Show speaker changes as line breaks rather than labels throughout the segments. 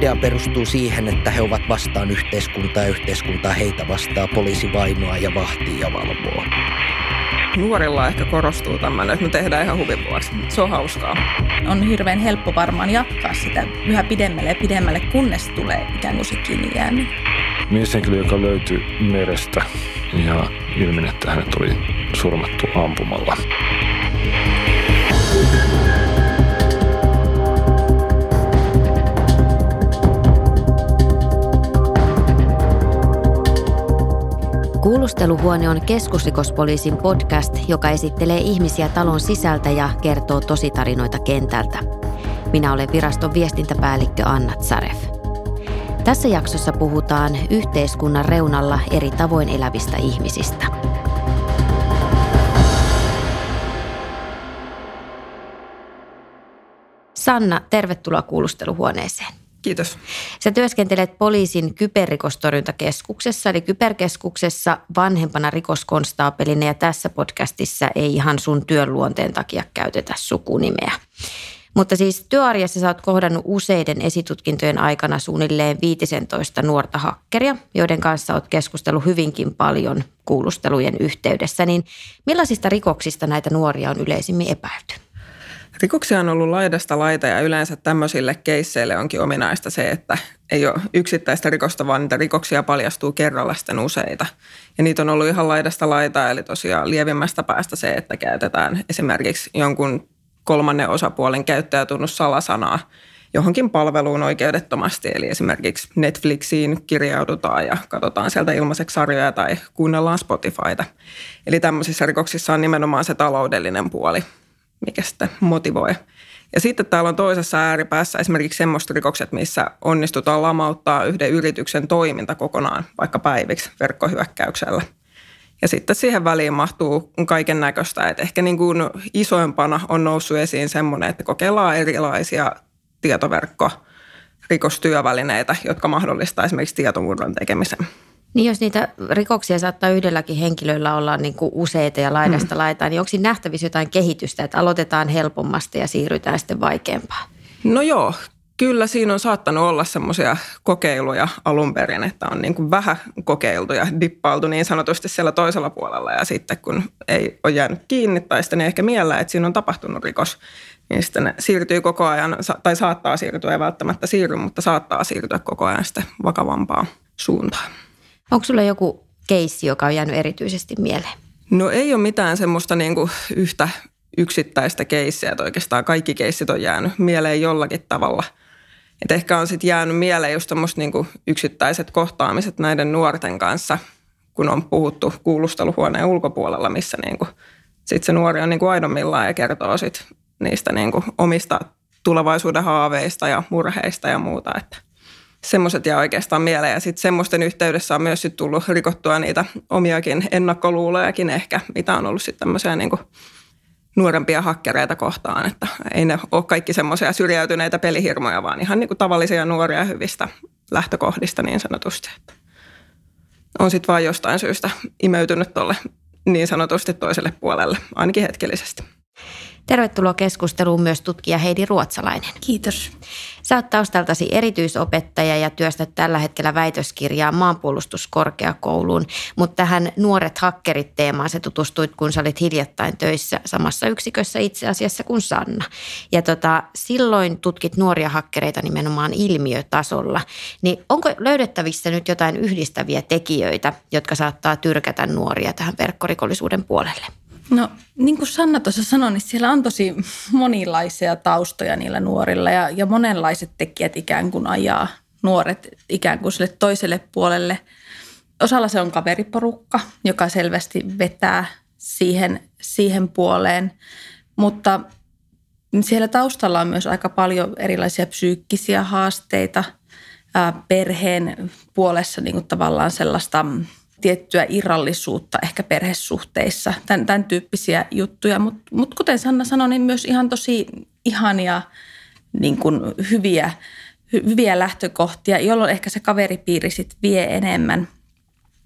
idea perustuu siihen, että he ovat vastaan yhteiskuntaa ja yhteiskuntaa heitä vastaa poliisi vainoa ja vahtii ja valvoo.
Nuorilla ehkä korostuu tämmöinen, että me tehdään ihan huvin vuoksi. Se on hauskaa.
On hirveän helppo varmaan jatkaa sitä yhä pidemmälle ja pidemmälle, kunnes tulee ikään kuin se kiinni jääminen.
Mieshenkilö, joka löytyi merestä ja ilmeni, että hänet oli surmattu ampumalla.
Kuulusteluhuone on keskusrikospoliisin podcast, joka esittelee ihmisiä talon sisältä ja kertoo tositarinoita kentältä. Minä olen viraston viestintäpäällikkö Anna Tsaref. Tässä jaksossa puhutaan yhteiskunnan reunalla eri tavoin elävistä ihmisistä. Sanna, tervetuloa kuulusteluhuoneeseen.
Kiitos.
Sä työskentelet poliisin kyberrikostorjuntakeskuksessa, eli kyberkeskuksessa vanhempana rikoskonstaapelina, ja tässä podcastissa ei ihan sun työn luonteen takia käytetä sukunimeä. Mutta siis työarjessa sä oot kohdannut useiden esitutkintojen aikana suunnilleen 15 nuorta hakkeria, joiden kanssa oot keskustellut hyvinkin paljon kuulustelujen yhteydessä. Niin millaisista rikoksista näitä nuoria on yleisimmin epäilty?
Rikoksia on ollut laidasta laita ja yleensä tämmöisille keisseille onkin ominaista se, että ei ole yksittäistä rikosta, vaan niitä rikoksia paljastuu kerralla sitten useita. Ja niitä on ollut ihan laidasta laitaa, eli tosiaan lievimmästä päästä se, että käytetään esimerkiksi jonkun kolmannen osapuolen käyttäjätunnus salasanaa johonkin palveluun oikeudettomasti. Eli esimerkiksi Netflixiin kirjaudutaan ja katsotaan sieltä ilmaiseksi sarjoja tai kuunnellaan Spotifyta. Eli tämmöisissä rikoksissa on nimenomaan se taloudellinen puoli – mikä sitä motivoi. Ja sitten täällä on toisessa ääripäässä esimerkiksi semmoista rikokset, missä onnistutaan lamauttaa yhden yrityksen toiminta kokonaan vaikka päiviksi verkkohyökkäyksellä. Ja sitten siihen väliin mahtuu kaiken näköistä, että ehkä niin kuin isoimpana on noussut esiin semmoinen, että kokeillaan erilaisia tietoverkko rikostyövälineitä, jotka mahdollistaa esimerkiksi tietomurron tekemisen.
Niin jos niitä rikoksia saattaa yhdelläkin henkilöllä olla niin kuin useita ja laidasta mm. laitaan, niin onko siinä nähtävissä jotain kehitystä, että aloitetaan helpommasta ja siirrytään sitten vaikeampaan?
No joo, kyllä siinä on saattanut olla semmoisia kokeiluja alun perin, että on niin kuin vähän kokeiltu ja dippailtu niin sanotusti siellä toisella puolella ja sitten kun ei ole jäänyt kiinni tai sitten ehkä miellä, että siinä on tapahtunut rikos, niin sitten ne siirtyy koko ajan, tai saattaa siirtyä, ei välttämättä siirry, mutta saattaa siirtyä koko ajan sitten vakavampaan suuntaan.
Onko sulla joku keissi, joka on jäänyt erityisesti mieleen?
No ei ole mitään semmoista niin kuin yhtä yksittäistä keissiä, että oikeastaan kaikki keissit on jäänyt mieleen jollakin tavalla. Et ehkä on sitten jäänyt mieleen just niin kuin yksittäiset kohtaamiset näiden nuorten kanssa, kun on puhuttu kuulusteluhuoneen ulkopuolella, missä niin kuin sit se nuori on niin kuin aidommillaan ja kertoo sit niistä niin kuin omista tulevaisuuden haaveista ja murheista ja muuta. Että semmoiset jää oikeastaan mieleen. Ja sitten semmoisten yhteydessä on myös sit tullut rikottua niitä omiakin ennakkoluulojakin ehkä, mitä on ollut sitten tämmöisiä niin kuin nuorempia hakkereita kohtaan. Että ei ne ole kaikki semmoisia syrjäytyneitä pelihirmoja, vaan ihan niin kuin tavallisia nuoria hyvistä lähtökohdista niin sanotusti. Että on sitten vain jostain syystä imeytynyt tuolle niin sanotusti toiselle puolelle, ainakin hetkellisesti.
Tervetuloa keskusteluun myös tutkija Heidi Ruotsalainen.
Kiitos.
Sä oot taustaltasi erityisopettaja ja työstät tällä hetkellä väitöskirjaa maanpuolustuskorkeakouluun, mutta tähän nuoret hakkerit teemaan se tutustuit, kun sä olit hiljattain töissä samassa yksikössä itse asiassa kuin Sanna. Ja tota, silloin tutkit nuoria hakkereita nimenomaan ilmiötasolla. Niin onko löydettävissä nyt jotain yhdistäviä tekijöitä, jotka saattaa tyrkätä nuoria tähän verkkorikollisuuden puolelle?
No niin kuin Sanna tuossa sanoi, niin siellä on tosi monilaisia taustoja niillä nuorilla ja, ja monenlaiset tekijät ikään kuin ajaa nuoret ikään kuin sille toiselle puolelle. Osalla se on kaveriporukka, joka selvästi vetää siihen, siihen puoleen, mutta siellä taustalla on myös aika paljon erilaisia psyykkisiä haasteita, perheen puolessa niin kuin tavallaan sellaista – tiettyä irrallisuutta ehkä perhesuhteissa, tämän, tämän tyyppisiä juttuja. Mutta mut kuten Sanna sanoi, niin myös ihan tosi ihania niin kuin hyviä, hyviä lähtökohtia, jolloin ehkä se kaveripiiri sit vie enemmän.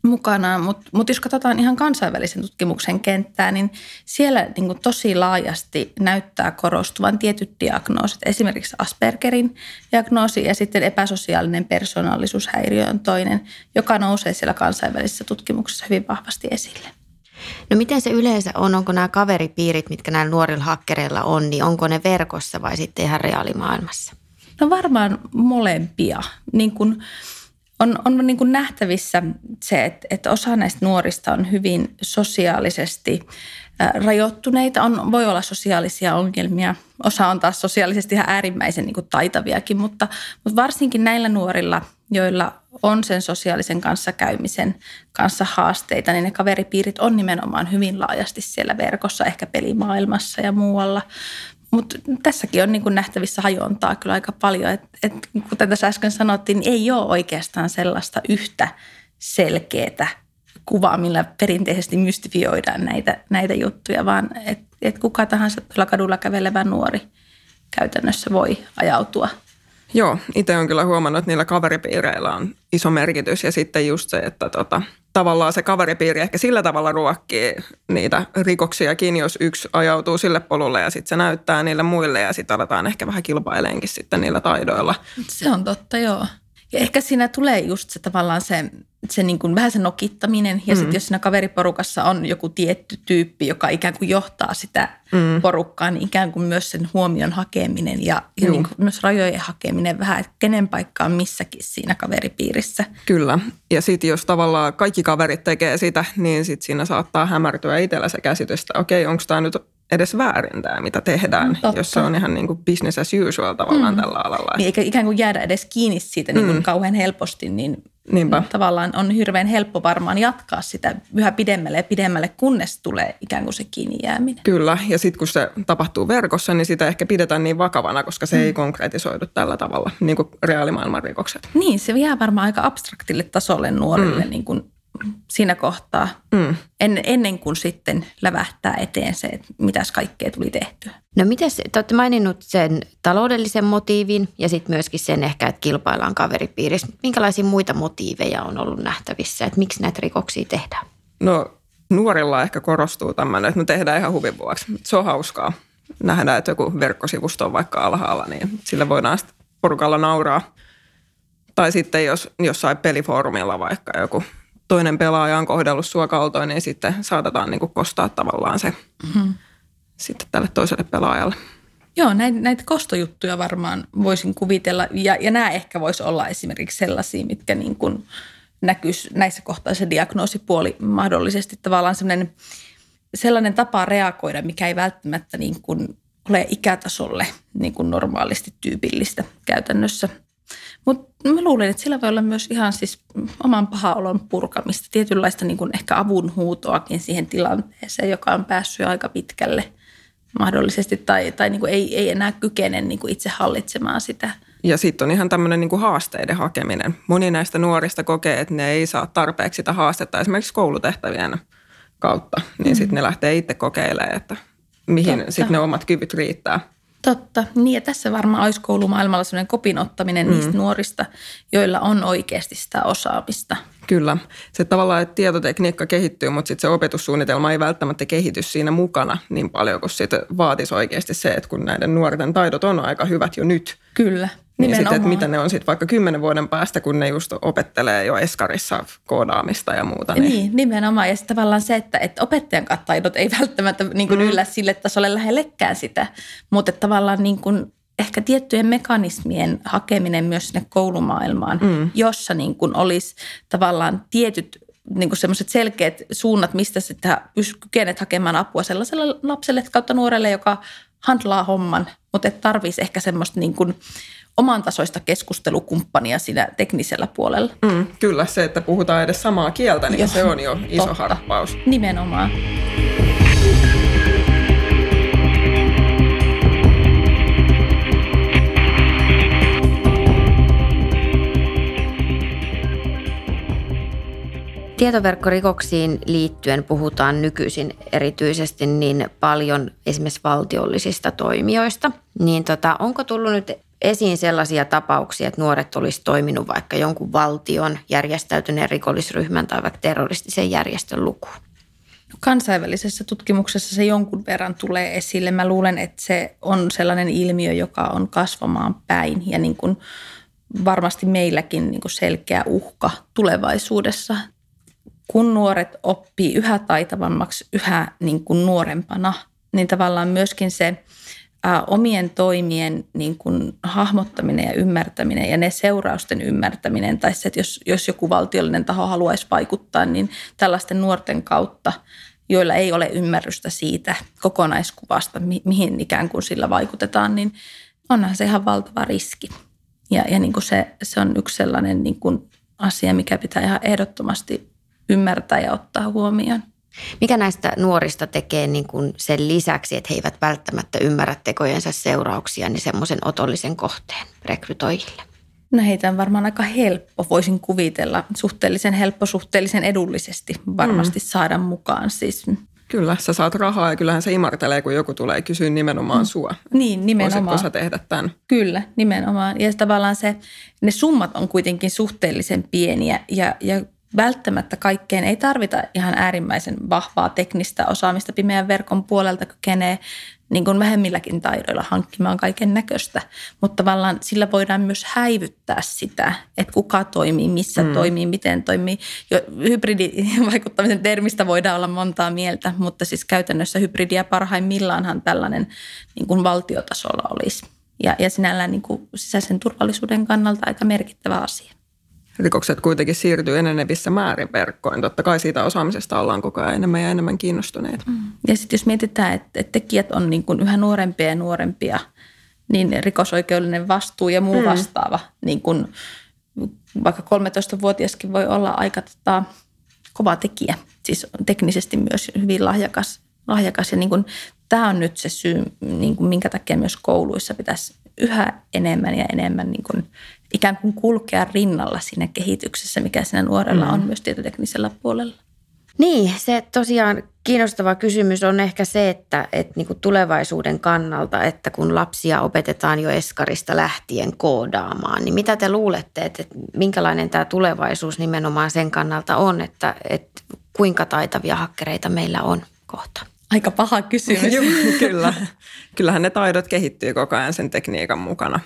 Mukana, mutta mut jos katsotaan ihan kansainvälisen tutkimuksen kenttää, niin siellä niin kuin tosi laajasti näyttää korostuvan tietyt diagnoosit. Esimerkiksi Aspergerin diagnoosi ja sitten epäsosiaalinen persoonallisuushäiriö on toinen, joka nousee siellä kansainvälisessä tutkimuksessa hyvin vahvasti esille.
No miten se yleensä on? Onko nämä kaveripiirit, mitkä näillä nuorilla hakkereilla on, niin onko ne verkossa vai sitten ihan reaalimaailmassa?
No varmaan molempia. Niin kuin on, on niin kuin nähtävissä se, että, että osa näistä nuorista on hyvin sosiaalisesti rajoittuneita. On, voi olla sosiaalisia ongelmia. Osa on taas sosiaalisesti ihan äärimmäisen niin kuin taitaviakin, mutta, mutta varsinkin näillä nuorilla, joilla on sen sosiaalisen kanssakäymisen kanssa haasteita, niin ne kaveripiirit on nimenomaan hyvin laajasti siellä verkossa, ehkä pelimaailmassa ja muualla. Mutta tässäkin on niin nähtävissä hajontaa kyllä aika paljon. Et, et, kuten tässä äsken sanottiin, niin ei ole oikeastaan sellaista yhtä selkeää kuvaa, millä perinteisesti mystifioidaan näitä, näitä juttuja, vaan että et kuka tahansa kadulla kävelevä nuori käytännössä voi ajautua –
Joo, itse olen kyllä huomannut, että niillä kaveripiireillä on iso merkitys ja sitten just se, että tota, tavallaan se kaveripiiri ehkä sillä tavalla ruokkii niitä rikoksiakin, jos yksi ajautuu sille polulle ja sitten se näyttää niille muille ja sitten aletaan ehkä vähän kilpaileenkin sitten niillä taidoilla.
Se on totta, joo. Ja ehkä siinä tulee just se tavallaan se, se niin kuin vähän se nokittaminen ja mm. sitten jos siinä kaveriporukassa on joku tietty tyyppi, joka ikään kuin johtaa sitä mm. porukkaa, niin ikään kuin myös sen huomion hakeminen ja, ja niin kuin myös rajojen hakeminen vähän, että kenen paikka on missäkin siinä kaveripiirissä.
Kyllä. Ja sitten jos tavallaan kaikki kaverit tekee sitä, niin sitten siinä saattaa hämärtyä itsellä se käsitys, että okei, onko tämä nyt edes väärin tämä, mitä tehdään, no, Totta. jos se on ihan niin kuin business as usual tavallaan mm. tällä alalla.
Niin eikä ikään kuin jäädä edes kiinni siitä niin kuin mm. kauhean helposti, niin Niinpä. tavallaan on hirveän helppo varmaan jatkaa sitä yhä pidemmälle ja pidemmälle, kunnes tulee ikään kuin se kiinni jääminen.
Kyllä, ja sitten kun se tapahtuu verkossa, niin sitä ehkä pidetään niin vakavana, koska se mm. ei konkretisoidu tällä tavalla, niin kuin reaalimaailman rikokset.
Niin, se jää varmaan aika abstraktille tasolle nuorille mm. niin kuin siinä kohtaa, mm. en, ennen kuin sitten lävähtää eteen se, että mitäs kaikkea tuli tehtyä.
No miten te olette maininnut sen taloudellisen motiivin ja sitten myöskin sen ehkä, että kilpaillaan kaveripiirissä. Minkälaisia muita motiiveja on ollut nähtävissä, että miksi näitä rikoksia tehdään?
No nuorilla ehkä korostuu tämmöinen, että me tehdään ihan huvin vuoksi. Se on hauskaa. Nähdään, että joku verkkosivusto on vaikka alhaalla, niin sille voidaan sitten porukalla nauraa. Tai sitten jos jossain pelifoorumilla vaikka joku toinen pelaaja on kohdellut sua kaltoin, niin sitten saatetaan niin kuin kostaa tavallaan se mm-hmm. sitten tälle toiselle pelaajalle.
Joo, näitä, näitä kostojuttuja varmaan voisin kuvitella. Ja, ja nämä ehkä voisi olla esimerkiksi sellaisia, mitkä niin kuin näkyisi näissä kohtaa se diagnoosipuoli mahdollisesti tavallaan sellainen, sellainen tapa reagoida, mikä ei välttämättä niin kuin ole ikätasolle niin kuin normaalisti tyypillistä käytännössä – mutta mä luulen, että sillä voi olla myös ihan siis oman pahaolon purkamista, tietynlaista niin kuin ehkä avun huutoakin siihen tilanteeseen, joka on päässyt aika pitkälle mahdollisesti tai, tai niin kuin ei, ei enää kykene niin kuin itse hallitsemaan sitä.
Ja sitten on ihan tämmöinen niin haasteiden hakeminen. Moni näistä nuorista kokee, että ne ei saa tarpeeksi sitä haastetta esimerkiksi koulutehtävien kautta. Niin mm. sitten ne lähtee itse kokeilemaan, että mihin sitten ne omat kyvyt riittää.
Totta. Niin ja tässä varmaan olisi koulumaailmalla sellainen kopin ottaminen mm. niistä nuorista, joilla on oikeasti sitä osaamista.
Kyllä. Se tavallaan, että tietotekniikka kehittyy, mutta sitten se opetussuunnitelma ei välttämättä kehity siinä mukana niin paljon, kun sitten vaatisi oikeasti se, että kun näiden nuorten taidot on aika hyvät jo nyt.
Kyllä.
Niin sitten, että mitä ne on sitten vaikka kymmenen vuoden päästä, kun ne just opettelee jo eskarissa koodaamista ja muuta.
Niin, niin nimenomaan. Ja sitten tavallaan se, että, että opettajan taidot ei välttämättä niin kuin mm. yllä sille tasolle lähellekään sitä, mutta tavallaan niin kuin ehkä tiettyjen mekanismien hakeminen myös sinne koulumaailmaan, mm. jossa niin kuin olisi tavallaan tietyt niin kuin semmoiset selkeät suunnat, mistä sitä kykenet hakemaan apua sellaiselle lapselle kautta nuorelle, joka handlaa homman, mutta et tarvitsisi ehkä semmoista niin kuin oman tasoista keskustelukumppania siinä teknisellä puolella.
Mm, kyllä, se, että puhutaan edes samaa kieltä, niin Joo, se on jo iso totta. harppaus.
Nimenomaan.
Tietoverkkorikoksiin liittyen puhutaan nykyisin erityisesti niin paljon esimerkiksi valtiollisista toimijoista. Niin tota, onko tullut nyt esiin sellaisia tapauksia, että nuoret olisi toiminut vaikka jonkun valtion, järjestäytyneen rikollisryhmän tai vaikka terroristisen järjestön lukuun?
Kansainvälisessä tutkimuksessa se jonkun verran tulee esille. Mä luulen, että se on sellainen ilmiö, joka on kasvamaan päin ja niin kuin varmasti meilläkin niin kuin selkeä uhka tulevaisuudessa. Kun nuoret oppii yhä taitavammaksi, yhä niin kuin nuorempana, niin tavallaan myöskin se omien toimien niin kuin hahmottaminen ja ymmärtäminen ja ne seurausten ymmärtäminen, tai se, että jos, jos joku valtiollinen taho haluaisi vaikuttaa, niin tällaisten nuorten kautta, joilla ei ole ymmärrystä siitä kokonaiskuvasta, mi- mihin ikään kuin sillä vaikutetaan, niin onhan se ihan valtava riski. Ja, ja niin kuin se, se on yksi sellainen niin kuin asia, mikä pitää ihan ehdottomasti ymmärtää ja ottaa huomioon.
Mikä näistä nuorista tekee niin kuin sen lisäksi, että he eivät välttämättä ymmärrä tekojensa seurauksia, niin semmoisen otollisen kohteen rekrytoijille?
No heitä on varmaan aika helppo, voisin kuvitella, suhteellisen helppo, suhteellisen edullisesti varmasti mm. saada mukaan. Siis
Kyllä, sä saat rahaa ja kyllähän se imartelee, kun joku tulee kysyä nimenomaan mm. sua.
Niin, nimenomaan.
Voisitko sä tehdä tämän?
Kyllä, nimenomaan. Ja tavallaan se, ne summat on kuitenkin suhteellisen pieniä ja, ja välttämättä kaikkeen ei tarvita ihan äärimmäisen vahvaa teknistä osaamista. Pimeän verkon puolelta kykenee niin kuin vähemmilläkin taidoilla hankkimaan kaiken näköistä, mutta tavallaan sillä voidaan myös häivyttää sitä, että kuka toimii, missä mm. toimii, miten toimii. Jo hybridivaikuttamisen termistä voidaan olla montaa mieltä, mutta siis käytännössä hybridiä parhaimmillaanhan tällainen niin kuin valtiotasolla olisi. Ja, ja sinällään niin kuin sisäisen turvallisuuden kannalta aika merkittävä asia
rikokset kuitenkin siirtyy enenevissä määrin verkkoon. Totta kai siitä osaamisesta ollaan koko ajan enemmän ja enemmän kiinnostuneita. Mm.
Ja sitten jos mietitään, että, että tekijät on niin kuin yhä nuorempia ja nuorempia, niin rikosoikeudellinen vastuu ja muu mm. vastaava, niin kuin vaikka 13-vuotiaskin voi olla aika tota, kova tekijä, siis teknisesti myös hyvin lahjakas. lahjakas. Ja niin kuin, tämä on nyt se syy, niin kuin minkä takia myös kouluissa pitäisi yhä enemmän ja enemmän niin kuin ikään kuin kulkea rinnalla siinä kehityksessä, mikä siinä nuorella mm. on myös tietoteknisellä puolella.
Niin, se tosiaan kiinnostava kysymys on ehkä se, että, että niin kuin tulevaisuuden kannalta, että kun lapsia opetetaan jo eskarista lähtien koodaamaan, niin mitä te luulette, että, että minkälainen tämä tulevaisuus nimenomaan sen kannalta on, että, että kuinka taitavia hakkereita meillä on kohta?
Aika paha kysymys.
Joo, kyllä. Kyllähän ne taidot kehittyy koko ajan sen tekniikan mukana.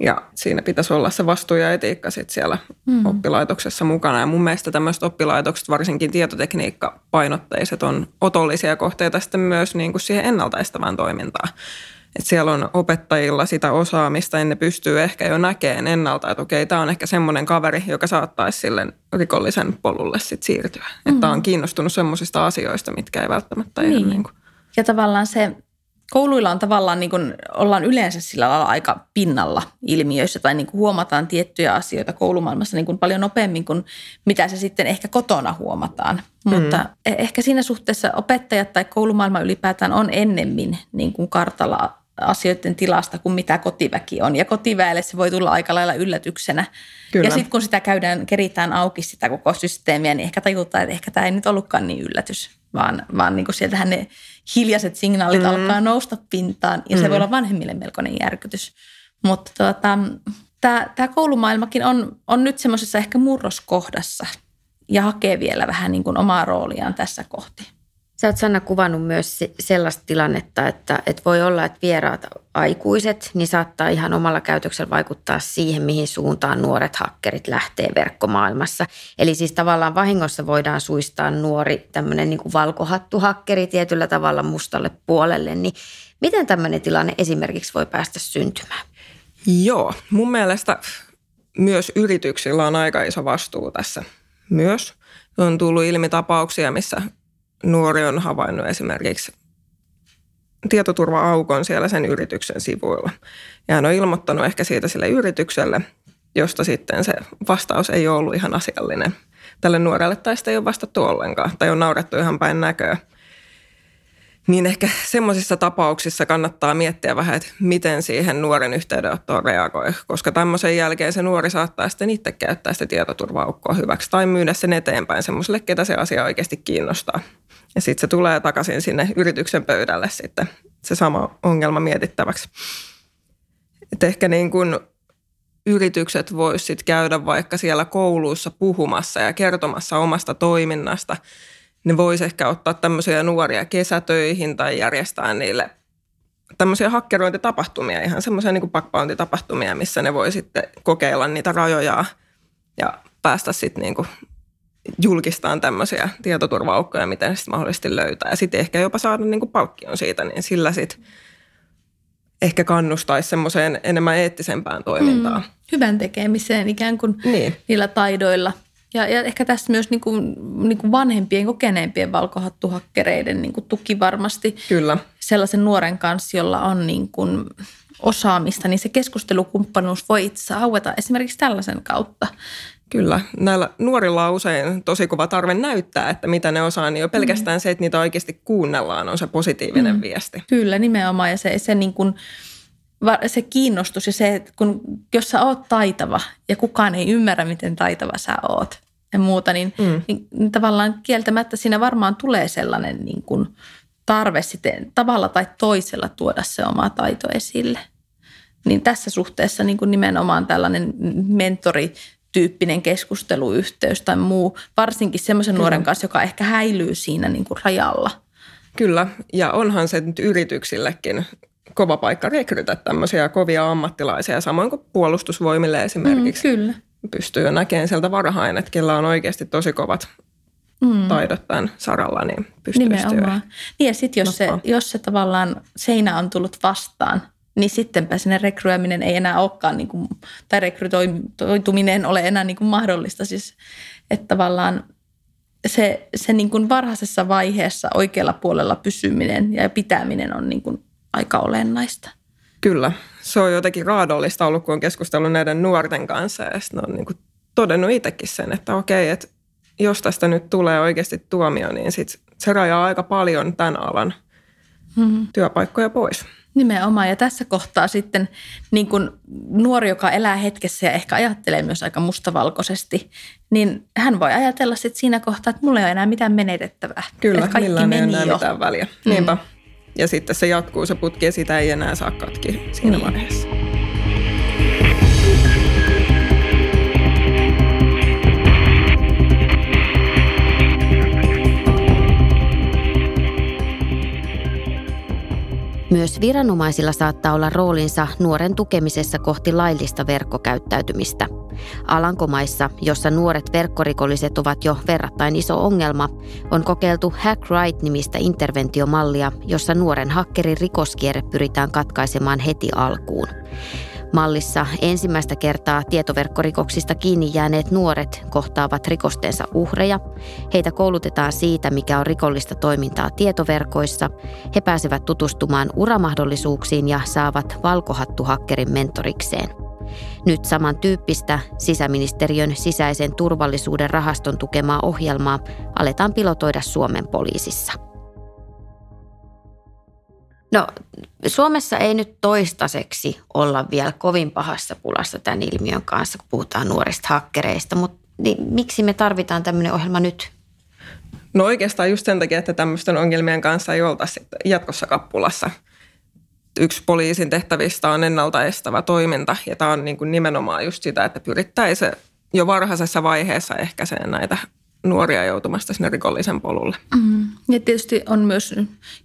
Ja siinä pitäisi olla se vastuu ja etiikka sit siellä mm. oppilaitoksessa mukana. Ja mun mielestä tämmöiset oppilaitokset, varsinkin tietotekniikka-painotteiset, on otollisia kohteita sitten myös niin kuin siihen ennaltaistavaan toimintaan. Et siellä on opettajilla sitä osaamista, ja ne pystyy ehkä jo näkemään ennalta, että okei, tämä on ehkä semmoinen kaveri, joka saattaisi sille rikollisen polulle sit siirtyä. Mm. Että on kiinnostunut semmoisista asioista, mitkä ei välttämättä niin. Ihan niin kuin.
Ja tavallaan se kouluilla on tavallaan, niin kuin, ollaan yleensä sillä lailla aika pinnalla ilmiöissä tai niin kuin huomataan tiettyjä asioita koulumaailmassa niin kuin paljon nopeammin kuin mitä se sitten ehkä kotona huomataan. Mm. Mutta e- ehkä siinä suhteessa opettajat tai koulumaailma ylipäätään on ennemmin niin kuin kartalla asioiden tilasta kuin mitä kotiväki on. Ja kotiväelle se voi tulla aika lailla yllätyksenä. Kyllä. Ja sitten kun sitä käydään, keritään auki sitä koko systeemiä, niin ehkä tajutaan, että ehkä tämä ei nyt ollutkaan niin yllätys, vaan, vaan niin kuin sieltähän ne hiljaiset signaalit mm. alkaa nousta pintaan ja mm. se voi olla vanhemmille melkoinen järkytys. Mutta tuota, tämä koulumaailmakin on, on nyt semmoisessa ehkä murroskohdassa ja hakee vielä vähän niin kuin omaa rooliaan tässä kohti.
Sä oot Sanna kuvannut myös sellaista tilannetta, että, että voi olla, että vieraat aikuiset, niin saattaa ihan omalla käytöksellä vaikuttaa siihen, mihin suuntaan nuoret hakkerit lähtee verkkomaailmassa. Eli siis tavallaan vahingossa voidaan suistaa nuori tämmöinen niin kuin valkohattu hakkeri tietyllä tavalla mustalle puolelle. Niin miten tämmöinen tilanne esimerkiksi voi päästä syntymään?
Joo, mun mielestä myös yrityksillä on aika iso vastuu tässä myös. On tullut ilmi tapauksia, missä nuori on havainnut esimerkiksi tietoturva-aukon siellä sen yrityksen sivuilla. Ja hän on ilmoittanut ehkä siitä sille yritykselle, josta sitten se vastaus ei ole ollut ihan asiallinen tälle nuorelle tai sitä ei ole vastattu ollenkaan tai on naurettu ihan päin näköä niin ehkä semmoisissa tapauksissa kannattaa miettiä vähän, että miten siihen nuoren yhteydenottoon reagoi, koska tämmöisen jälkeen se nuori saattaa sitten itse käyttää sitä tietoturvaukkoa hyväksi tai myydä sen eteenpäin semmoiselle, ketä se asia oikeasti kiinnostaa. Ja sitten se tulee takaisin sinne yrityksen pöydälle sitten se sama ongelma mietittäväksi. Että ehkä niin kuin yritykset voisivat käydä vaikka siellä kouluissa puhumassa ja kertomassa omasta toiminnasta. Ne voisi ehkä ottaa tämmöisiä nuoria kesätöihin tai järjestää niille tämmöisiä hakkerointitapahtumia, ihan semmoisia niin backbound-tapahtumia, missä ne voi sitten kokeilla niitä rajoja ja päästä sitten niin kuin julkistaan tämmöisiä tietoturvaukkoja, miten ne sitten mahdollisesti löytää. Ja sitten ehkä jopa saada niin kuin palkkion siitä, niin sillä sitten ehkä kannustaisi semmoiseen enemmän eettisempään toimintaan. Mm,
hyvän tekemiseen ikään kuin niin. niillä taidoilla. Ja, ja ehkä tässä myös niin kuin, niin kuin vanhempien, kokeneempien valkohattuhakkereiden niin kuin tuki varmasti.
Kyllä.
Sellaisen nuoren kanssa, jolla on niin kuin osaamista, niin se keskustelukumppanuus voi itse aueta esimerkiksi tällaisen kautta.
Kyllä. Näillä nuorilla on usein tosi kova tarve näyttää, että mitä ne osaa, niin jo pelkästään mm. se, että niitä oikeasti kuunnellaan, on se positiivinen mm. viesti.
Kyllä, nimenomaan. Ja se, se, niin kuin, se kiinnostus ja se, että kun, jos sä oot taitava ja kukaan ei ymmärrä, miten taitava sä oot ja muuta, niin, mm. niin, niin tavallaan kieltämättä siinä varmaan tulee sellainen niin kuin tarve sitten tavalla tai toisella tuoda se oma taito esille. Niin tässä suhteessa niin kuin nimenomaan tällainen mentori tyyppinen keskusteluyhteys tai muu, varsinkin semmoisen nuoren kanssa, joka ehkä häilyy siinä niin kuin rajalla.
Kyllä, ja onhan se nyt yrityksillekin kova paikka rekrytä tämmöisiä kovia ammattilaisia, samoin kuin puolustusvoimille esimerkiksi.
Mm, kyllä.
Pystyy jo näkemään sieltä varhain, että kellä on oikeasti tosi kovat mm. taidot tämän saralla, niin pystyy
Nimenomaan. Niin ja sitten jos se, jos se tavallaan seinä on tullut vastaan – niin sittenpä sinne rekryäminen ei enää olekaan, niin kuin, tai rekrytoituminen ole enää niin kuin mahdollista. Siis, että tavallaan se, se niin kuin varhaisessa vaiheessa oikealla puolella pysyminen ja pitäminen on niin kuin aika olennaista.
Kyllä. Se on jotenkin raadollista ollut, kun on keskustellut näiden nuorten kanssa ja sitten on niin kuin todennut itsekin sen, että okei, että jos tästä nyt tulee oikeasti tuomio, niin sit se rajaa aika paljon tämän alan mm-hmm. työpaikkoja pois.
Nimenomaan. Ja tässä kohtaa sitten niin kuin nuori, joka elää hetkessä ja ehkä ajattelee myös aika mustavalkoisesti, niin hän voi ajatella sitten siinä kohtaa, että mulla ei ole enää mitään menetettävää.
Kyllä, kaikki millään meni ei enää jo. mitään väliä. Mm. Niinpä. Ja sitten se jatkuu se putki ja sitä ei enää saa katki siinä niin. vaiheessa.
Myös viranomaisilla saattaa olla roolinsa nuoren tukemisessa kohti laillista verkkokäyttäytymistä. Alankomaissa, jossa nuoret verkkorikolliset ovat jo verrattain iso ongelma, on kokeiltu Hack Right-nimistä interventiomallia, jossa nuoren hakkerin rikoskierre pyritään katkaisemaan heti alkuun. Mallissa ensimmäistä kertaa tietoverkkorikoksista kiinni jääneet nuoret kohtaavat rikostensa uhreja. Heitä koulutetaan siitä, mikä on rikollista toimintaa tietoverkoissa. He pääsevät tutustumaan uramahdollisuuksiin ja saavat valkohattuhakkerin mentorikseen. Nyt samantyyppistä sisäministeriön sisäisen turvallisuuden rahaston tukemaa ohjelmaa aletaan pilotoida Suomen poliisissa. No Suomessa ei nyt toistaiseksi olla vielä kovin pahassa pulassa tämän ilmiön kanssa, kun puhutaan nuorista hakkereista, mutta niin miksi me tarvitaan tämmöinen ohjelma nyt?
No oikeastaan just sen takia, että tämmöisten ongelmien kanssa ei oltaisi jatkossa kappulassa. Yksi poliisin tehtävistä on ennaltaestävä toiminta ja tämä on niin kuin nimenomaan just sitä, että pyrittäisiin jo varhaisessa vaiheessa ehkäiseen näitä nuoria joutumasta sinne rikollisen polulle.
Mm. Ja tietysti on myös,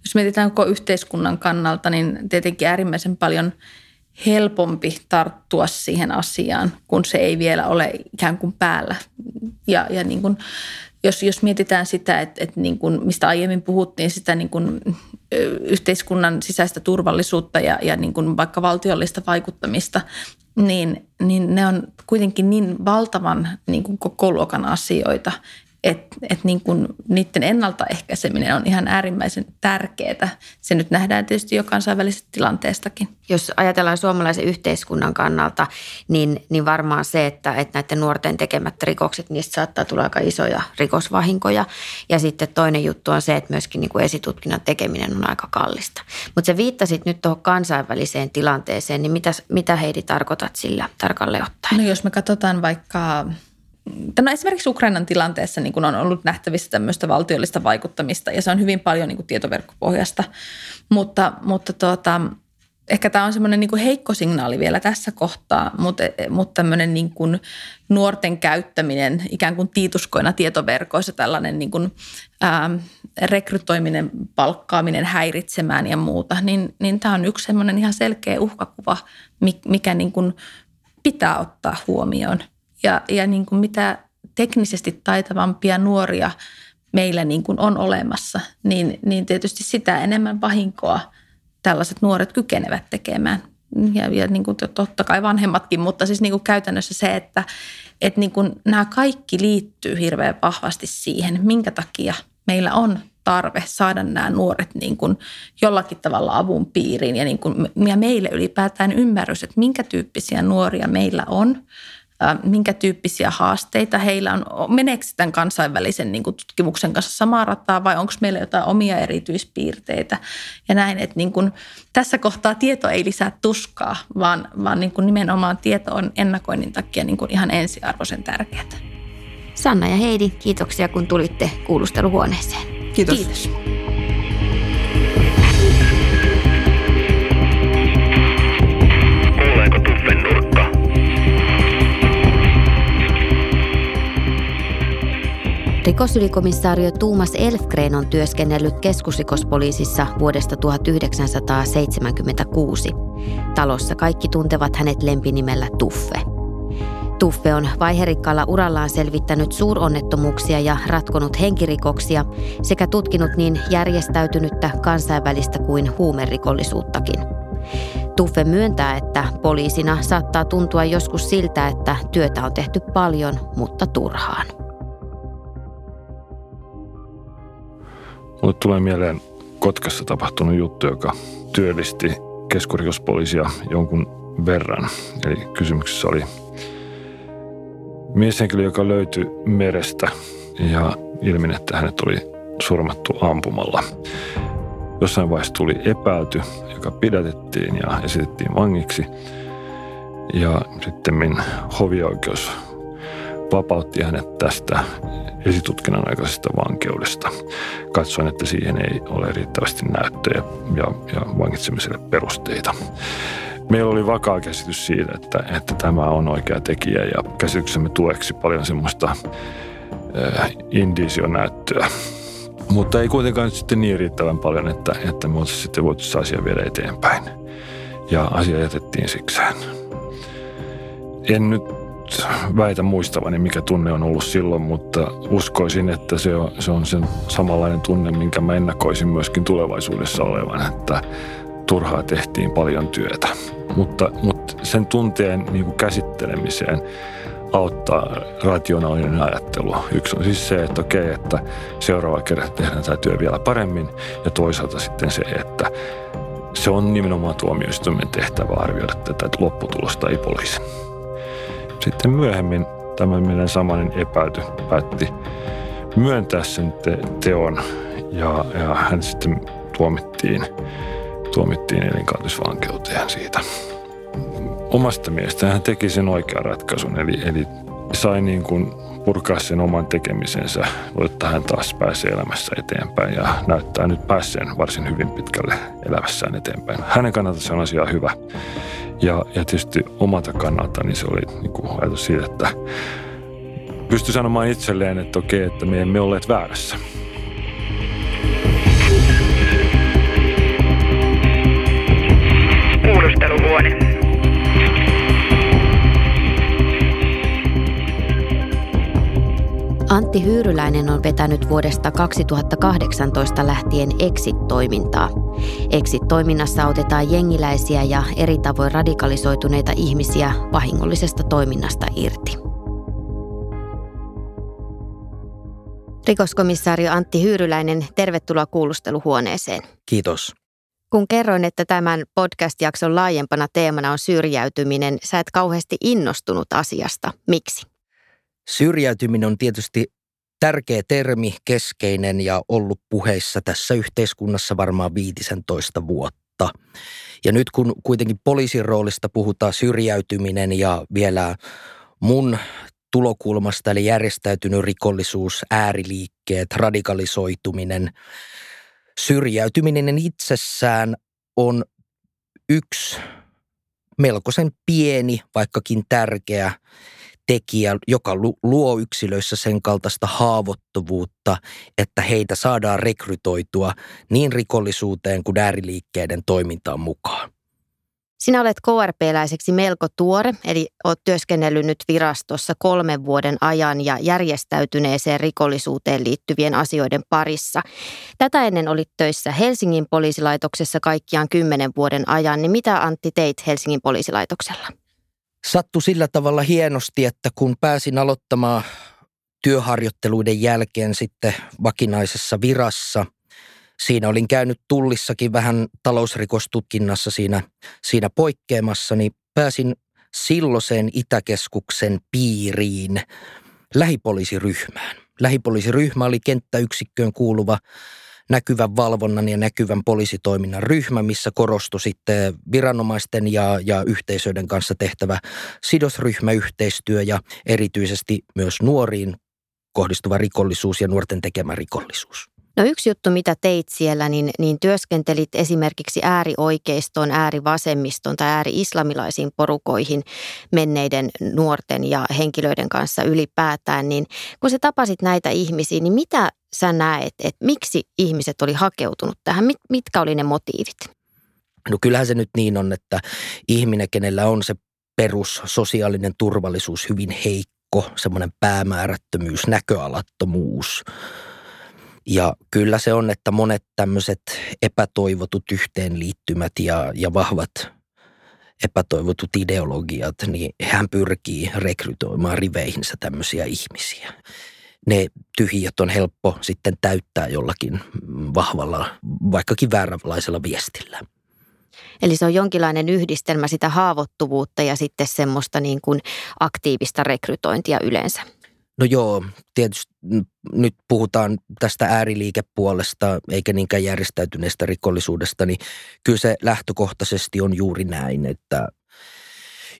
jos mietitään koko yhteiskunnan kannalta, niin tietenkin äärimmäisen paljon helpompi tarttua siihen asiaan, kun se ei vielä ole ikään kuin päällä. Ja, ja niin kuin, jos, jos mietitään sitä, että, että niin kuin, mistä aiemmin puhuttiin, sitä niin kuin, yhteiskunnan sisäistä turvallisuutta ja, ja niin kuin vaikka valtiollista vaikuttamista, niin, niin ne on kuitenkin niin valtavan niin kuin koko luokan asioita, että et niin kun niiden ennaltaehkäiseminen on ihan äärimmäisen tärkeää. Se nyt nähdään tietysti jo kansainvälisestä tilanteestakin.
Jos ajatellaan suomalaisen yhteiskunnan kannalta, niin, niin varmaan se, että, että näiden nuorten tekemät rikokset, niistä saattaa tulla aika isoja rikosvahinkoja. Ja sitten toinen juttu on se, että myöskin niin kuin esitutkinnan tekeminen on aika kallista. Mutta se viittasit nyt tuohon kansainväliseen tilanteeseen, niin mitä, mitä Heidi tarkoitat sillä tarkalleen ottaen?
No jos me katsotaan vaikka No esimerkiksi Ukrainan tilanteessa niin kun on ollut nähtävissä tämmöistä valtiollista vaikuttamista ja se on hyvin paljon niin tietoverkkopohjasta, mutta, mutta tuota, ehkä tämä on semmoinen niin heikko signaali vielä tässä kohtaa, mutta, mutta tämmöinen niin nuorten käyttäminen ikään kuin tiituskoina tietoverkoissa, tällainen niin ää, rekrytoiminen, palkkaaminen, häiritsemään ja muuta, niin, niin tämä on yksi semmoinen ihan selkeä uhkakuva, mikä niin pitää ottaa huomioon. Ja, ja niin kuin mitä teknisesti taitavampia nuoria meillä niin kuin on olemassa, niin, niin tietysti sitä enemmän vahinkoa tällaiset nuoret kykenevät tekemään. Ja, ja niin kuin totta kai vanhemmatkin, mutta siis niin kuin käytännössä se, että, että niin kuin nämä kaikki liittyy hirveän vahvasti siihen, minkä takia meillä on tarve saada nämä nuoret niin kuin jollakin tavalla avun piiriin ja, niin kuin, ja meille ylipäätään ymmärrys, että minkä tyyppisiä nuoria meillä on – minkä tyyppisiä haasteita heillä on. Meneekö tämän kansainvälisen niin kuin tutkimuksen kanssa samaa rataa vai onko meillä jotain omia erityispiirteitä ja näin. Että niin kuin, tässä kohtaa tieto ei lisää tuskaa, vaan, vaan niin kuin nimenomaan tieto on ennakoinnin takia niin kuin ihan ensiarvoisen tärkeää.
Sanna ja Heidi, kiitoksia kun tulitte kuulusteluhuoneeseen.
Kiitos.
Kiitos.
Rikosylikomissario Tuumas Elfgren on työskennellyt keskusrikospoliisissa vuodesta 1976. Talossa kaikki tuntevat hänet lempinimellä Tuffe. Tuffe on vaiherikkaalla urallaan selvittänyt suuronnettomuuksia ja ratkonut henkirikoksia sekä tutkinut niin järjestäytynyttä kansainvälistä kuin huumerikollisuuttakin. Tuffe myöntää, että poliisina saattaa tuntua joskus siltä, että työtä on tehty paljon, mutta turhaan.
Mulle tulee mieleen Kotkassa tapahtunut juttu, joka työllisti keskurikospoliisia jonkun verran. Eli kysymyksessä oli mieshenkilö, joka löytyi merestä ja ilmin, että hänet oli surmattu ampumalla. Jossain vaiheessa tuli epäilty, joka pidätettiin ja esitettiin vangiksi. Ja sitten hovioikeus vapautti hänet tästä esitutkinnan aikaisesta vankeudesta. Katsoin, että siihen ei ole riittävästi näyttöjä ja, ja vangitsemiselle perusteita. Meillä oli vakaa käsitys siitä, että, että tämä on oikea tekijä ja käsityksemme tueksi paljon semmoista äh, indisionäyttöä. Mutta ei kuitenkaan sitten niin riittävän paljon, että, että me olisimme sitten voitu asia viedä eteenpäin. Ja asia jätettiin sikseen. En nyt väitä muistavani, mikä tunne on ollut silloin, mutta uskoisin, että se on, se on sen samanlainen tunne, minkä mä ennakoisin myöskin tulevaisuudessa olevan, että turhaa tehtiin paljon työtä. Mutta, mutta sen tunteen niin kuin käsittelemiseen auttaa rationaalinen ajattelu. Yksi on siis se, että okei, että seuraava kerta tehdään tämä työ vielä paremmin ja toisaalta sitten se, että se on nimenomaan tuomioistuimen tehtävä arvioida tätä lopputulosta, ei poliisin. Sitten myöhemmin tämä meidän samainen epäilty päätti myöntää sen te- teon ja, ja hän sitten tuomittiin, tuomittiin elinkautisvankeuteen siitä. Omasta mielestään hän teki sen oikean ratkaisun, eli, eli sai niin kuin purkaa sen oman tekemisensä, jotta hän taas pääsee elämässä eteenpäin ja näyttää nyt päässeen varsin hyvin pitkälle elämässään eteenpäin. Hänen kannalta se on asia hyvä. Ja, ja tietysti omalta kannalta niin se oli niin kuin ajatus siitä, että pystyi sanomaan itselleen, että okei, että me emme olleet väärässä.
Kuulusteluhuone.
Antti Hyyryläinen on vetänyt vuodesta 2018 lähtien Exit-toimintaa. Exit-toiminnassa autetaan jengiläisiä ja eri tavoin radikalisoituneita ihmisiä vahingollisesta toiminnasta irti. Rikoskomissaari Antti Hyyryläinen, tervetuloa kuulusteluhuoneeseen.
Kiitos.
Kun kerroin, että tämän podcast-jakson laajempana teemana on syrjäytyminen, sä et kauheasti innostunut asiasta. Miksi?
Syrjäytyminen on tietysti tärkeä termi, keskeinen ja ollut puheissa tässä yhteiskunnassa varmaan 15 vuotta. Ja nyt kun kuitenkin poliisin roolista puhutaan syrjäytyminen ja vielä mun tulokulmasta, eli järjestäytynyt rikollisuus, ääriliikkeet, radikalisoituminen, syrjäytyminen itsessään on yksi melkoisen pieni, vaikkakin tärkeä tekijä, joka luo yksilöissä sen kaltaista haavoittuvuutta, että heitä saadaan rekrytoitua niin rikollisuuteen kuin ääriliikkeiden toimintaan mukaan.
Sinä olet KRP-läiseksi melko tuore, eli olet työskennellyt nyt virastossa kolmen vuoden ajan ja järjestäytyneeseen rikollisuuteen liittyvien asioiden parissa. Tätä ennen olit töissä Helsingin poliisilaitoksessa kaikkiaan kymmenen vuoden ajan, niin mitä Antti teit Helsingin poliisilaitoksella?
Sattu sillä tavalla hienosti, että kun pääsin aloittamaan työharjoitteluiden jälkeen sitten vakinaisessa virassa – siinä olin käynyt tullissakin vähän talousrikostutkinnassa siinä, siinä poikkeamassa, niin pääsin silloiseen Itäkeskuksen piiriin lähipoliisiryhmään. Lähipoliisiryhmä oli kenttäyksikköön kuuluva näkyvän valvonnan ja näkyvän poliisitoiminnan ryhmä, missä korostui sitten viranomaisten ja, ja yhteisöiden kanssa tehtävä sidosryhmäyhteistyö ja erityisesti myös nuoriin kohdistuva rikollisuus ja nuorten tekemä rikollisuus.
No yksi juttu, mitä teit siellä, niin, niin työskentelit esimerkiksi äärioikeiston, äärivasemmiston tai ääri-islamilaisiin porukoihin menneiden nuorten ja henkilöiden kanssa ylipäätään. Niin kun sä tapasit näitä ihmisiä, niin mitä sä näet, että miksi ihmiset oli hakeutunut tähän? Mit, mitkä oli ne motiivit?
No kyllähän se nyt niin on, että ihminen, kenellä on se perus sosiaalinen turvallisuus hyvin heikko, semmoinen päämäärättömyys, näköalattomuus – ja kyllä se on, että monet tämmöiset epätoivotut yhteenliittymät ja, ja vahvat epätoivotut ideologiat, niin hän pyrkii rekrytoimaan riveihinsä tämmöisiä ihmisiä. Ne tyhjät on helppo sitten täyttää jollakin vahvalla, vaikkakin vääränlaisella viestillä.
Eli se on jonkinlainen yhdistelmä sitä haavoittuvuutta ja sitten semmoista niin kuin aktiivista rekrytointia yleensä.
No joo, tietysti nyt puhutaan tästä ääriliikepuolesta eikä niinkään järjestäytyneestä rikollisuudesta, niin kyllä se lähtökohtaisesti on juuri näin, että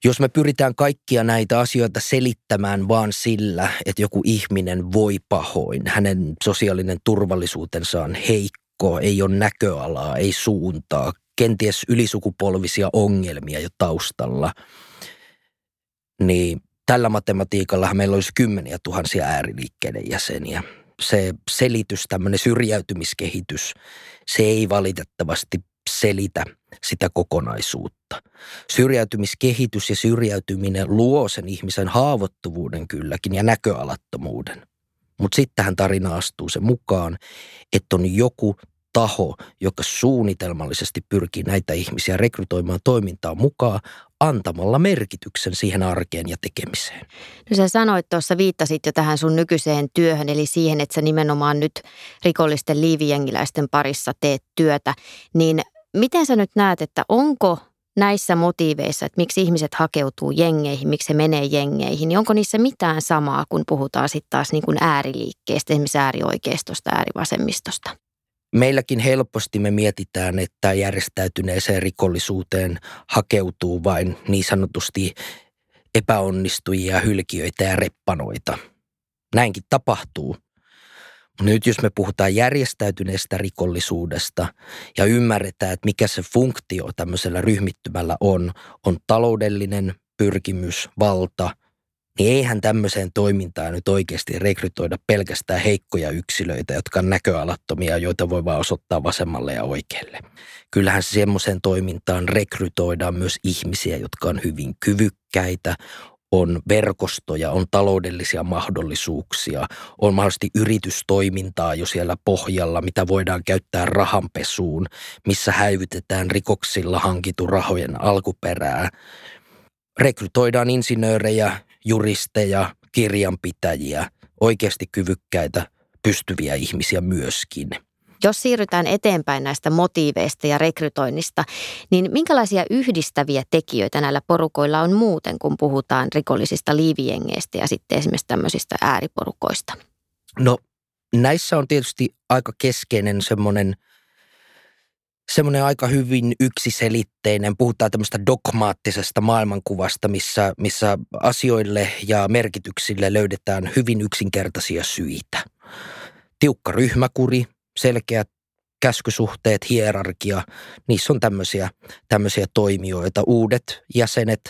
jos me pyritään kaikkia näitä asioita selittämään vaan sillä, että joku ihminen voi pahoin, hänen sosiaalinen turvallisuutensa on heikko, ei ole näköalaa, ei suuntaa, kenties ylisukupolvisia ongelmia jo taustalla, niin tällä matematiikalla meillä olisi kymmeniä tuhansia ääriliikkeiden jäseniä. Se selitys, tämmöinen syrjäytymiskehitys, se ei valitettavasti selitä sitä kokonaisuutta. Syrjäytymiskehitys ja syrjäytyminen luo sen ihmisen haavoittuvuuden kylläkin ja näköalattomuuden. Mutta sitten tähän tarina astuu se mukaan, että on joku taho, joka suunnitelmallisesti pyrkii näitä ihmisiä rekrytoimaan toimintaan mukaan antamalla merkityksen siihen arkeen ja tekemiseen.
No sä sanoit tuossa, viittasit jo tähän sun nykyiseen työhön, eli siihen, että sä nimenomaan nyt rikollisten liivijengiläisten parissa teet työtä, niin miten sä nyt näet, että onko näissä motiiveissa, että miksi ihmiset hakeutuu jengeihin, miksi se menee jengeihin, niin onko niissä mitään samaa, kun puhutaan sitten taas niin kuin ääriliikkeestä, esimerkiksi äärioikeistosta, äärivasemmistosta?
Meilläkin helposti me mietitään, että järjestäytyneeseen rikollisuuteen hakeutuu vain niin sanotusti epäonnistujia, hylkiöitä ja reppanoita. Näinkin tapahtuu. Nyt jos me puhutaan järjestäytyneestä rikollisuudesta ja ymmärretään, että mikä se funktio tämmöisellä ryhmittymällä on, on taloudellinen pyrkimys, valta – niin eihän tämmöiseen toimintaan nyt oikeasti rekrytoida pelkästään heikkoja yksilöitä, jotka on näköalattomia, joita voi vaan osoittaa vasemmalle ja oikealle. Kyllähän semmoiseen toimintaan rekrytoidaan myös ihmisiä, jotka on hyvin kyvykkäitä, on verkostoja, on taloudellisia mahdollisuuksia, on mahdollisesti yritystoimintaa jo siellä pohjalla, mitä voidaan käyttää rahanpesuun, missä häivytetään rikoksilla hankitun rahojen alkuperää. Rekrytoidaan insinöörejä, juristeja, kirjanpitäjiä, oikeasti kyvykkäitä, pystyviä ihmisiä myöskin.
Jos siirrytään eteenpäin näistä motiiveista ja rekrytoinnista, niin minkälaisia yhdistäviä tekijöitä näillä porukoilla on muuten, kun puhutaan rikollisista liivijengeistä ja sitten esimerkiksi tämmöisistä ääriporukoista?
No näissä on tietysti aika keskeinen semmoinen – semmoinen aika hyvin yksiselitteinen. Puhutaan tämmöistä dogmaattisesta maailmankuvasta, missä, missä asioille ja merkityksille löydetään hyvin yksinkertaisia syitä. Tiukka ryhmäkuri, selkeät käskysuhteet, hierarkia, niissä on tämmöisiä, tämmöisiä toimijoita. Uudet jäsenet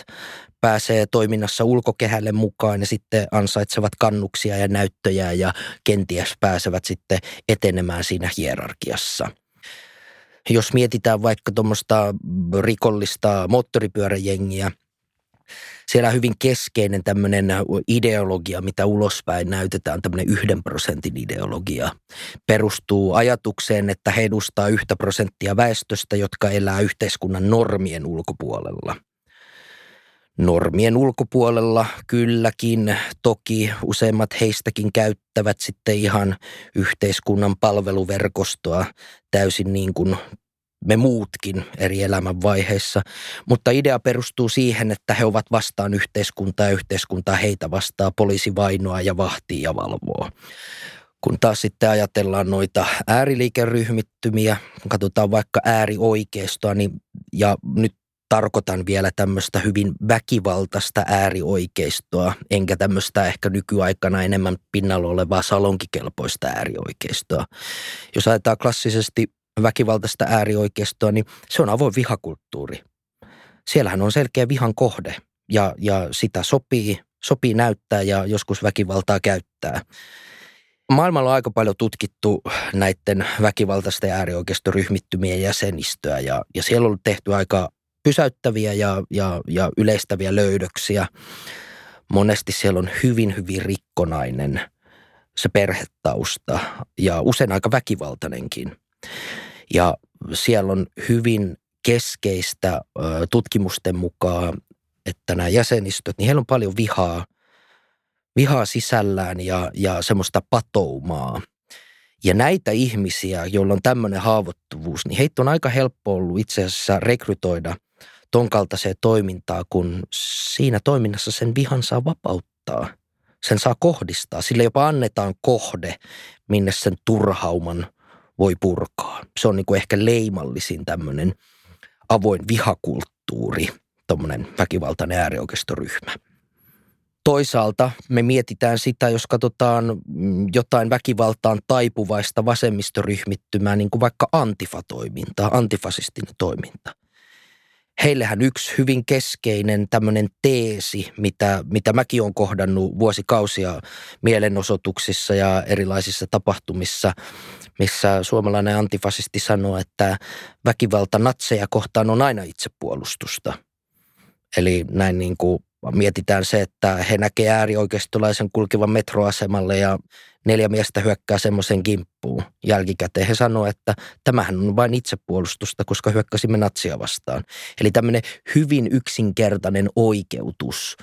pääsee toiminnassa ulkokehälle mukaan ja sitten ansaitsevat kannuksia ja näyttöjä ja kenties pääsevät sitten etenemään siinä hierarkiassa. Jos mietitään vaikka tuommoista rikollista moottoripyöräjengiä – siellä on hyvin keskeinen tämmöinen ideologia, mitä ulospäin näytetään, tämmöinen yhden prosentin ideologia. Perustuu ajatukseen, että he edustaa yhtä prosenttia väestöstä, jotka elää yhteiskunnan normien ulkopuolella. Normien ulkopuolella kylläkin, toki useimmat heistäkin käyttävät sitten ihan yhteiskunnan palveluverkostoa täysin niin kuin me muutkin eri elämänvaiheissa, mutta idea perustuu siihen, että he ovat vastaan yhteiskuntaa ja yhteiskuntaa heitä vastaa poliisi vainoa ja vahtii ja valvoo. Kun taas sitten ajatellaan noita ääriliikeryhmittymiä, katsotaan vaikka äärioikeistoa, niin, ja nyt tarkoitan vielä tämmöistä hyvin väkivaltaista äärioikeistoa, enkä tämmöistä ehkä nykyaikana enemmän pinnalla olevaa salonkikelpoista äärioikeistoa. Jos ajatellaan klassisesti väkivaltaista äärioikeistoa, niin se on avoin vihakulttuuri. Siellähän on selkeä vihan kohde ja, ja sitä sopii, sopii näyttää ja joskus väkivaltaa käyttää. Maailmalla on aika paljon tutkittu näiden väkivaltaisten äärioikeistoryhmittymien jäsenistöä ja, ja siellä on tehty aika pysäyttäviä ja, ja, ja yleistäviä löydöksiä. Monesti siellä on hyvin, hyvin rikkonainen se perhetausta ja usein aika väkivaltainenkin. Ja siellä on hyvin keskeistä tutkimusten mukaan, että nämä jäsenistöt, niin heillä on paljon vihaa, vihaa sisällään ja, ja semmoista patoumaa. Ja näitä ihmisiä, joilla on tämmöinen haavoittuvuus, niin heitä on aika helppo ollut itse asiassa rekrytoida ton kaltaiseen toimintaan, kun siinä toiminnassa sen vihan saa vapauttaa. Sen saa kohdistaa. Sille jopa annetaan kohde, minne sen turhauman voi purkaa. Se on niin kuin ehkä leimallisin tämmöinen avoin vihakulttuuri, tuommoinen väkivaltainen äärioikeistoryhmä. Toisaalta me mietitään sitä, jos katsotaan jotain väkivaltaan taipuvaista vasemmistoryhmittymää, niin kuin vaikka antifatoimintaa, antifasistinen toiminta heillähän yksi hyvin keskeinen tämmöinen teesi, mitä, mitä mäkin olen kohdannut vuosikausia mielenosoituksissa ja erilaisissa tapahtumissa, missä suomalainen antifasisti sanoo, että väkivalta natseja kohtaan on aina itsepuolustusta. Eli näin niin kuin mietitään se, että he näkee äärioikeistolaisen kulkivan metroasemalle ja neljä miestä hyökkää semmoisen kimppuun. Jälkikäteen he sanoo, että tämähän on vain itsepuolustusta, koska hyökkäsimme natsia vastaan. Eli tämmöinen hyvin yksinkertainen oikeutus,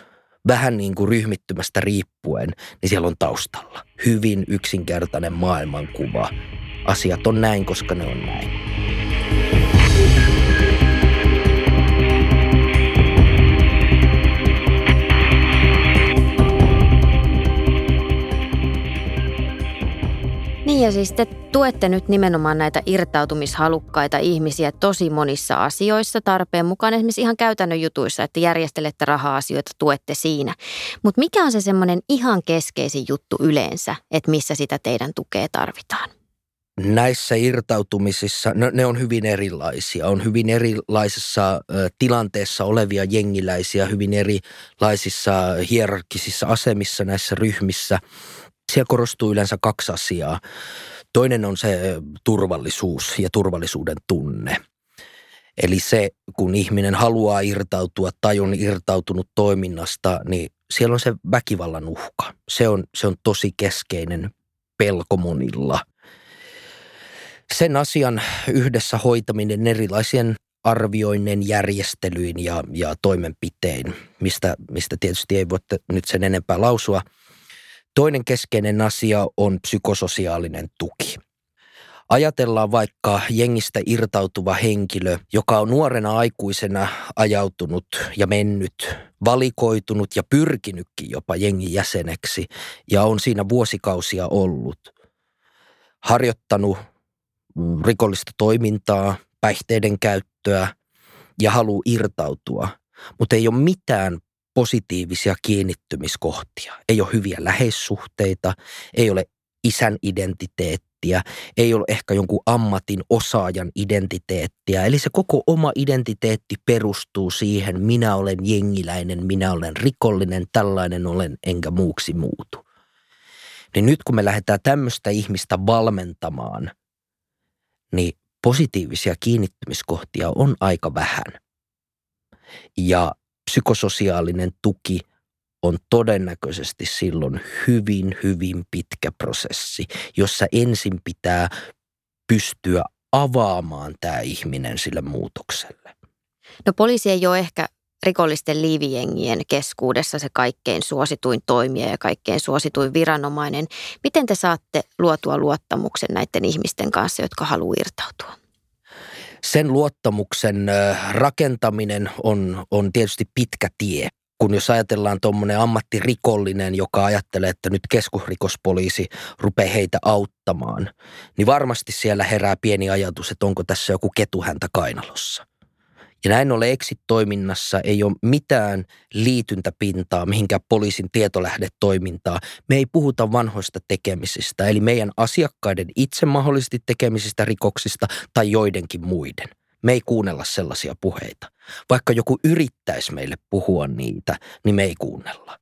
vähän niin kuin ryhmittymästä riippuen, niin siellä on taustalla. Hyvin yksinkertainen maailmankuva. Asiat on näin, koska ne on näin.
Niin ja siis te tuette nyt nimenomaan näitä irtautumishalukkaita ihmisiä tosi monissa asioissa tarpeen mukaan, esimerkiksi ihan käytännön jutuissa, että järjestelette raha-asioita, tuette siinä. Mutta mikä on se semmoinen ihan keskeisin juttu yleensä, että missä sitä teidän tukea tarvitaan?
Näissä irtautumisissa, no, ne on hyvin erilaisia. On hyvin erilaisessa tilanteessa olevia jengiläisiä, hyvin erilaisissa hierarkisissa asemissa näissä ryhmissä – siellä korostuu yleensä kaksi asiaa. Toinen on se turvallisuus ja turvallisuuden tunne. Eli se, kun ihminen haluaa irtautua tai on irtautunut toiminnasta, niin siellä on se väkivallan uhka. Se on, se on tosi keskeinen pelko monilla. Sen asian yhdessä hoitaminen erilaisien arvioinnin, järjestelyin ja, ja toimenpitein, mistä, mistä tietysti ei voi nyt sen enempää lausua – Toinen keskeinen asia on psykososiaalinen tuki. Ajatellaan vaikka jengistä irtautuva henkilö, joka on nuorena aikuisena ajautunut ja mennyt, valikoitunut ja pyrkinytkin jopa jengin jäseneksi ja on siinä vuosikausia ollut. Harjoittanut rikollista toimintaa, päihteiden käyttöä ja haluaa irtautua, mutta ei ole mitään positiivisia kiinnittymiskohtia. Ei ole hyviä läheissuhteita, ei ole isän identiteettiä, ei ole ehkä jonkun ammatin osaajan identiteettiä. Eli se koko oma identiteetti perustuu siihen, minä olen jengiläinen, minä olen rikollinen, tällainen olen, enkä muuksi muutu. Niin nyt kun me lähdetään tämmöistä ihmistä valmentamaan, niin positiivisia kiinnittymiskohtia on aika vähän. Ja psykososiaalinen tuki on todennäköisesti silloin hyvin, hyvin pitkä prosessi, jossa ensin pitää pystyä avaamaan tämä ihminen sille muutokselle.
No poliisi ei ole ehkä rikollisten liivijengien keskuudessa se kaikkein suosituin toimija ja kaikkein suosituin viranomainen. Miten te saatte luotua luottamuksen näiden ihmisten kanssa, jotka haluaa irtautua?
Sen luottamuksen rakentaminen on, on tietysti pitkä tie kun jos ajatellaan tuommoinen ammattirikollinen, joka ajattelee, että nyt keskusrikospoliisi rupeaa heitä auttamaan, niin varmasti siellä herää pieni ajatus, että onko tässä joku ketuhäntä kainalossa. Ja näin ollen exit-toiminnassa ei ole mitään liityntäpintaa mihinkään poliisin tietolähdetoimintaa. Me ei puhuta vanhoista tekemisistä, eli meidän asiakkaiden itse mahdollisesti tekemisistä rikoksista tai joidenkin muiden. Me ei kuunnella sellaisia puheita. Vaikka joku yrittäisi meille puhua niitä, niin me ei kuunnella.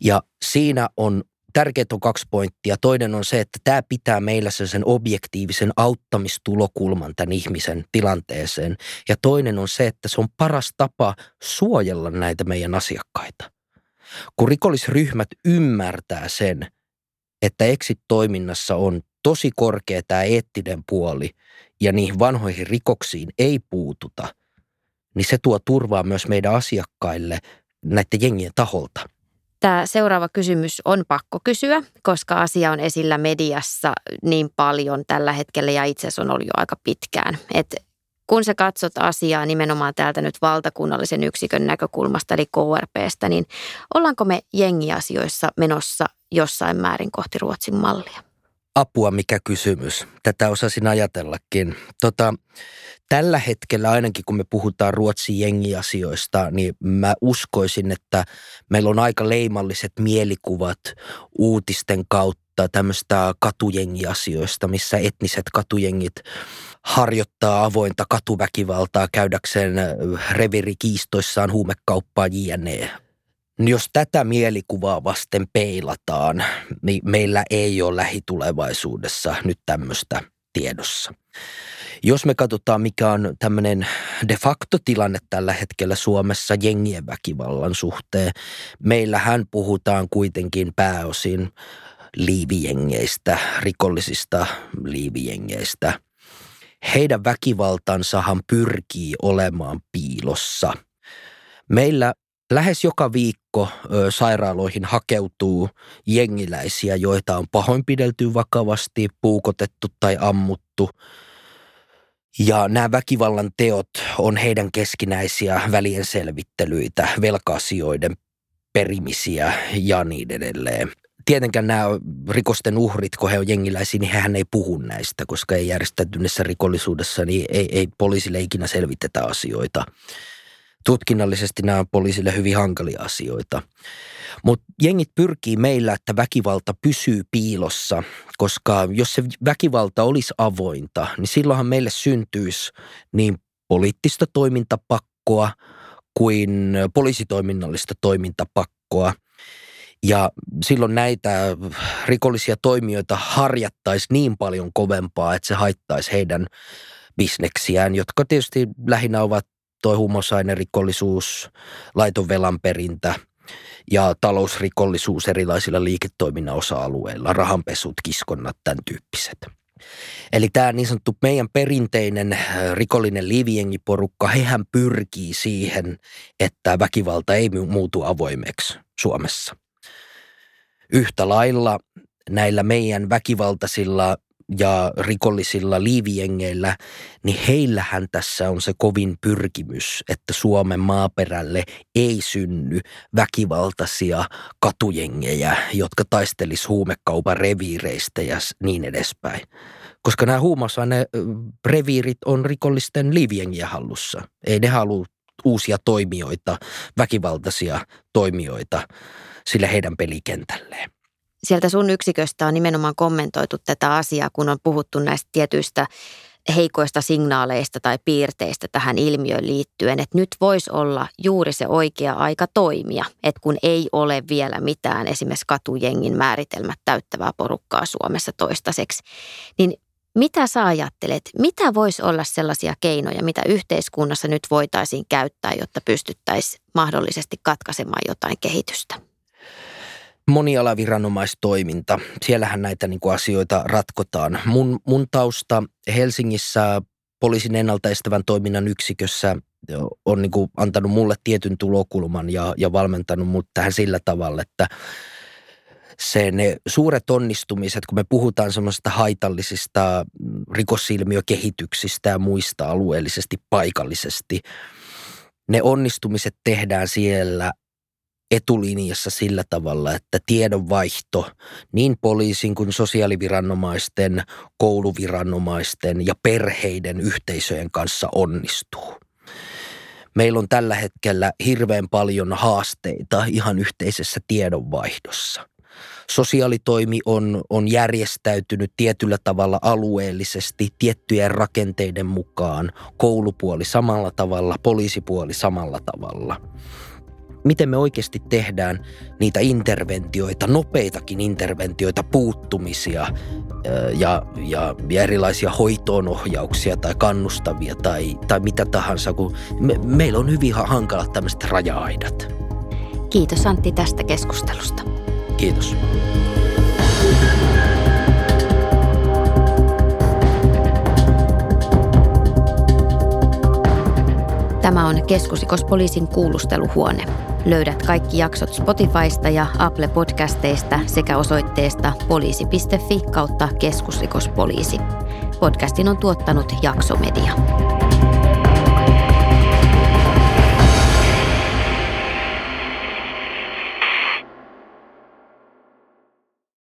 Ja siinä on tärkeät on kaksi pointtia. Toinen on se, että tämä pitää meillä sen objektiivisen auttamistulokulman tämän ihmisen tilanteeseen. Ja toinen on se, että se on paras tapa suojella näitä meidän asiakkaita. Kun rikollisryhmät ymmärtää sen, että exit-toiminnassa on tosi korkea tämä eettinen puoli ja niihin vanhoihin rikoksiin ei puututa, niin se tuo turvaa myös meidän asiakkaille näiden jengien taholta.
Tämä seuraava kysymys on pakko kysyä, koska asia on esillä mediassa niin paljon tällä hetkellä ja itse asiassa on ollut jo aika pitkään. Et kun sä katsot asiaa nimenomaan täältä nyt valtakunnallisen yksikön näkökulmasta eli KRPstä, niin ollaanko me jengiasioissa menossa jossain määrin kohti Ruotsin mallia?
Apua, mikä kysymys. Tätä osasin ajatellakin. Tota, tällä hetkellä ainakin kun me puhutaan Ruotsin jengiasioista, niin mä uskoisin, että meillä on aika leimalliset mielikuvat uutisten kautta tämmöistä katujengiasioista, missä etniset katujengit harjoittaa avointa katuväkivaltaa käydäkseen revirikiistoissaan huumekauppaa jne. Jos tätä mielikuvaa vasten peilataan, niin meillä ei ole lähitulevaisuudessa nyt tämmöistä tiedossa. Jos me katsotaan, mikä on tämmöinen de facto tilanne tällä hetkellä Suomessa jengien väkivallan suhteen, meillähän puhutaan kuitenkin pääosin liivijengeistä, rikollisista liivijengeistä. Heidän väkivaltansahan pyrkii olemaan piilossa. Meillä Lähes joka viikko ö, sairaaloihin hakeutuu jengiläisiä, joita on pahoinpidelty vakavasti, puukotettu tai ammuttu. Ja nämä väkivallan teot on heidän keskinäisiä välien selvittelyitä, velkaasioiden perimisiä ja niin edelleen. Tietenkään nämä rikosten uhrit, kun he on jengiläisiä, niin hehän ei puhu näistä, koska ei järjestäytyneessä rikollisuudessa, niin ei, ei poliisille ikinä selvitetä asioita tutkinnallisesti nämä on poliisille hyvin hankalia asioita. Mutta jengit pyrkii meillä, että väkivalta pysyy piilossa, koska jos se väkivalta olisi avointa, niin silloinhan meille syntyisi niin poliittista toimintapakkoa kuin poliisitoiminnallista toimintapakkoa. Ja silloin näitä rikollisia toimijoita harjattaisi niin paljon kovempaa, että se haittaisi heidän bisneksiään, jotka tietysti lähinnä ovat toi huumausainerikollisuus, laiton velanperintä ja talousrikollisuus erilaisilla liiketoiminnan osa-alueilla, rahanpesut, kiskonnat, tämän tyyppiset. Eli tämä niin sanottu meidän perinteinen äh, rikollinen liivijengiporukka, hehän pyrkii siihen, että väkivalta ei muutu avoimeksi Suomessa. Yhtä lailla näillä meidän väkivaltaisilla ja rikollisilla liivijengeillä, niin heillähän tässä on se kovin pyrkimys, että Suomen maaperälle ei synny väkivaltaisia katujengejä, jotka taistelis huumekaupan reviireistä ja niin edespäin. Koska nämä huumausaine reviirit on rikollisten liivijengiä hallussa. Ei ne halua uusia toimijoita, väkivaltaisia toimijoita sille heidän pelikentälleen.
Sieltä sun yksiköstä on nimenomaan kommentoitu tätä asiaa, kun on puhuttu näistä tietyistä heikoista signaaleista tai piirteistä tähän ilmiöön liittyen, että nyt voisi olla juuri se oikea aika toimia, että kun ei ole vielä mitään esimerkiksi katujengin määritelmät täyttävää porukkaa Suomessa toistaiseksi, niin mitä sä ajattelet, mitä voisi olla sellaisia keinoja, mitä yhteiskunnassa nyt voitaisiin käyttää, jotta pystyttäisiin mahdollisesti katkaisemaan jotain kehitystä?
Monialaviranomaistoiminta. Siellähän näitä niin kuin asioita ratkotaan. Mun, mun tausta Helsingissä poliisin ennaltaestävän toiminnan yksikössä on niin kuin antanut mulle tietyn tulokulman ja, ja valmentanut mut tähän sillä tavalla, että se ne suuret onnistumiset, kun me puhutaan semmoisista haitallisista rikosilmiökehityksistä ja muista alueellisesti, paikallisesti, ne onnistumiset tehdään siellä etulinjassa sillä tavalla, että tiedonvaihto niin poliisin kuin sosiaaliviranomaisten, kouluviranomaisten ja perheiden yhteisöjen kanssa onnistuu. Meillä on tällä hetkellä hirveän paljon haasteita ihan yhteisessä tiedonvaihdossa. Sosiaalitoimi on, on järjestäytynyt tietyllä tavalla alueellisesti tiettyjen rakenteiden mukaan, koulupuoli samalla tavalla, poliisipuoli samalla tavalla – miten me oikeasti tehdään niitä interventioita, nopeitakin interventioita, puuttumisia ja, ja, ja erilaisia hoitoonohjauksia tai kannustavia tai, tai mitä tahansa, kun me, meillä on hyvin hankalat tämmöiset raja-aidat.
Kiitos Antti tästä keskustelusta.
Kiitos.
Tämä on keskusrikospoliisin kuulusteluhuone. Löydät kaikki jaksot Spotifysta ja Apple Podcasteista sekä osoitteesta poliisi.fi kautta keskusrikospoliisi. Podcastin on tuottanut Jaksomedia.